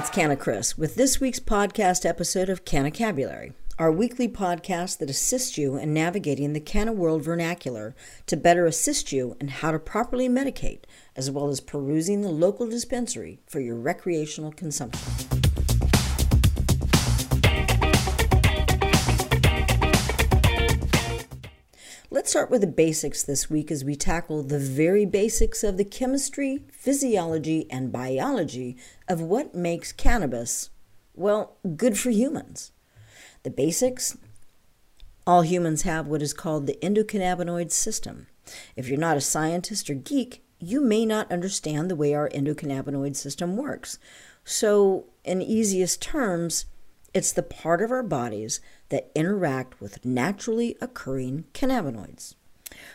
Canna Chris with this week's podcast episode of Cannacabulary, our weekly podcast that assists you in navigating the Canna World vernacular to better assist you in how to properly medicate, as well as perusing the local dispensary for your recreational consumption. Start with the basics this week as we tackle the very basics of the chemistry, physiology, and biology of what makes cannabis, well, good for humans. The basics all humans have what is called the endocannabinoid system. If you're not a scientist or geek, you may not understand the way our endocannabinoid system works. So, in easiest terms, it's the part of our bodies that interact with naturally occurring cannabinoids.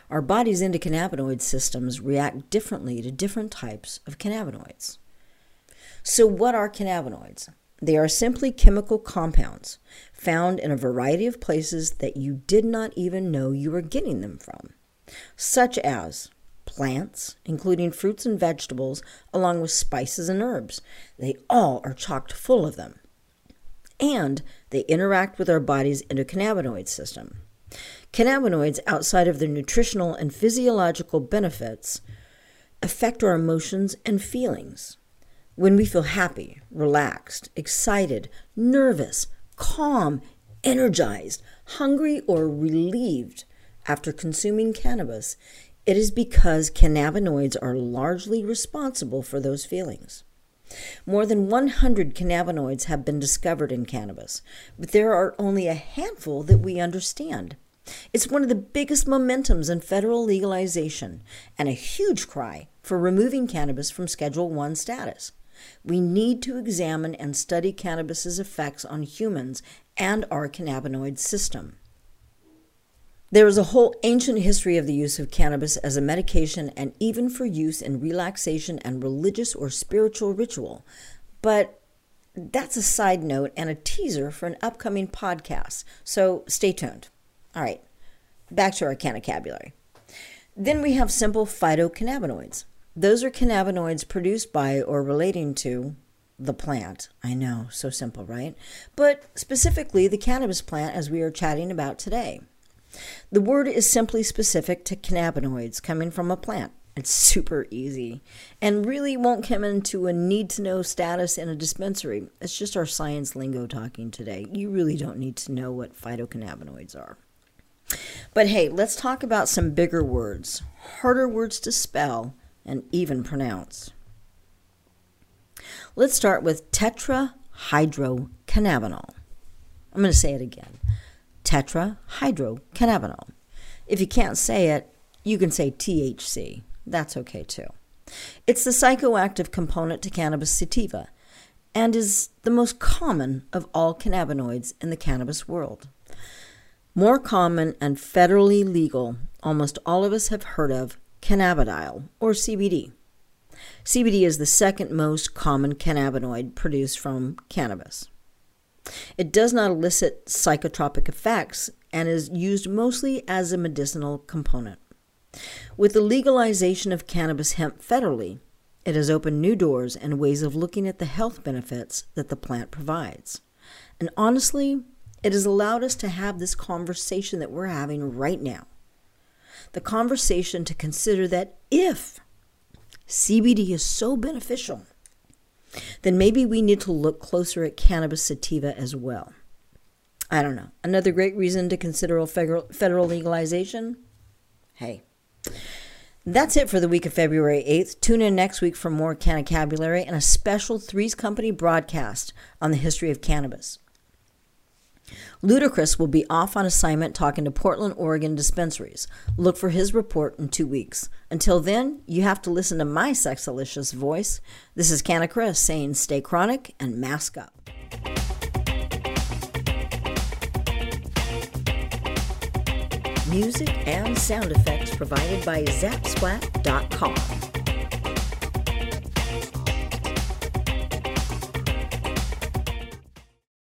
Our body's endocannabinoid systems react differently to different types of cannabinoids. So, what are cannabinoids? They are simply chemical compounds found in a variety of places that you did not even know you were getting them from, such as plants, including fruits and vegetables, along with spices and herbs. They all are chocked full of them and they interact with our body's endocannabinoid system. Cannabinoids, outside of their nutritional and physiological benefits, affect our emotions and feelings. When we feel happy, relaxed, excited, nervous, calm, energized, hungry, or relieved after consuming cannabis, it is because cannabinoids are largely responsible for those feelings. More than 100 cannabinoids have been discovered in cannabis, but there are only a handful that we understand. It's one of the biggest momentums in federal legalization and a huge cry for removing cannabis from Schedule 1 status. We need to examine and study cannabis's effects on humans and our cannabinoid system. There is a whole ancient history of the use of cannabis as a medication and even for use in relaxation and religious or spiritual ritual. But that's a side note and a teaser for an upcoming podcast, so stay tuned. All right, back to our cannabulary. Then we have simple phytocannabinoids. Those are cannabinoids produced by or relating to the plant. I know, so simple, right? But specifically the cannabis plant as we are chatting about today. The word is simply specific to cannabinoids coming from a plant. It's super easy and really won't come into a need to know status in a dispensary. It's just our science lingo talking today. You really don't need to know what phytocannabinoids are. But hey, let's talk about some bigger words, harder words to spell and even pronounce. Let's start with tetrahydrocannabinol. I'm going to say it again tetrahydrocannabinol. If you can't say it, you can say THC. That's okay too. It's the psychoactive component to cannabis sativa and is the most common of all cannabinoids in the cannabis world. More common and federally legal, almost all of us have heard of cannabidiol or CBD. CBD is the second most common cannabinoid produced from cannabis. It does not elicit psychotropic effects and is used mostly as a medicinal component. With the legalization of cannabis hemp federally, it has opened new doors and ways of looking at the health benefits that the plant provides. And honestly, it has allowed us to have this conversation that we're having right now. The conversation to consider that if CBD is so beneficial, then maybe we need to look closer at cannabis sativa as well. I don't know. Another great reason to consider federal legalization? Hey. That's it for the week of February 8th. Tune in next week for more cannabulary and a special Threes Company broadcast on the history of cannabis. Ludacris will be off on assignment talking to Portland, Oregon dispensaries. Look for his report in two weeks. Until then, you have to listen to my sexalicious voice. This is Canna Chris saying stay chronic and mask up. Music and sound effects provided by Zapsplat.com.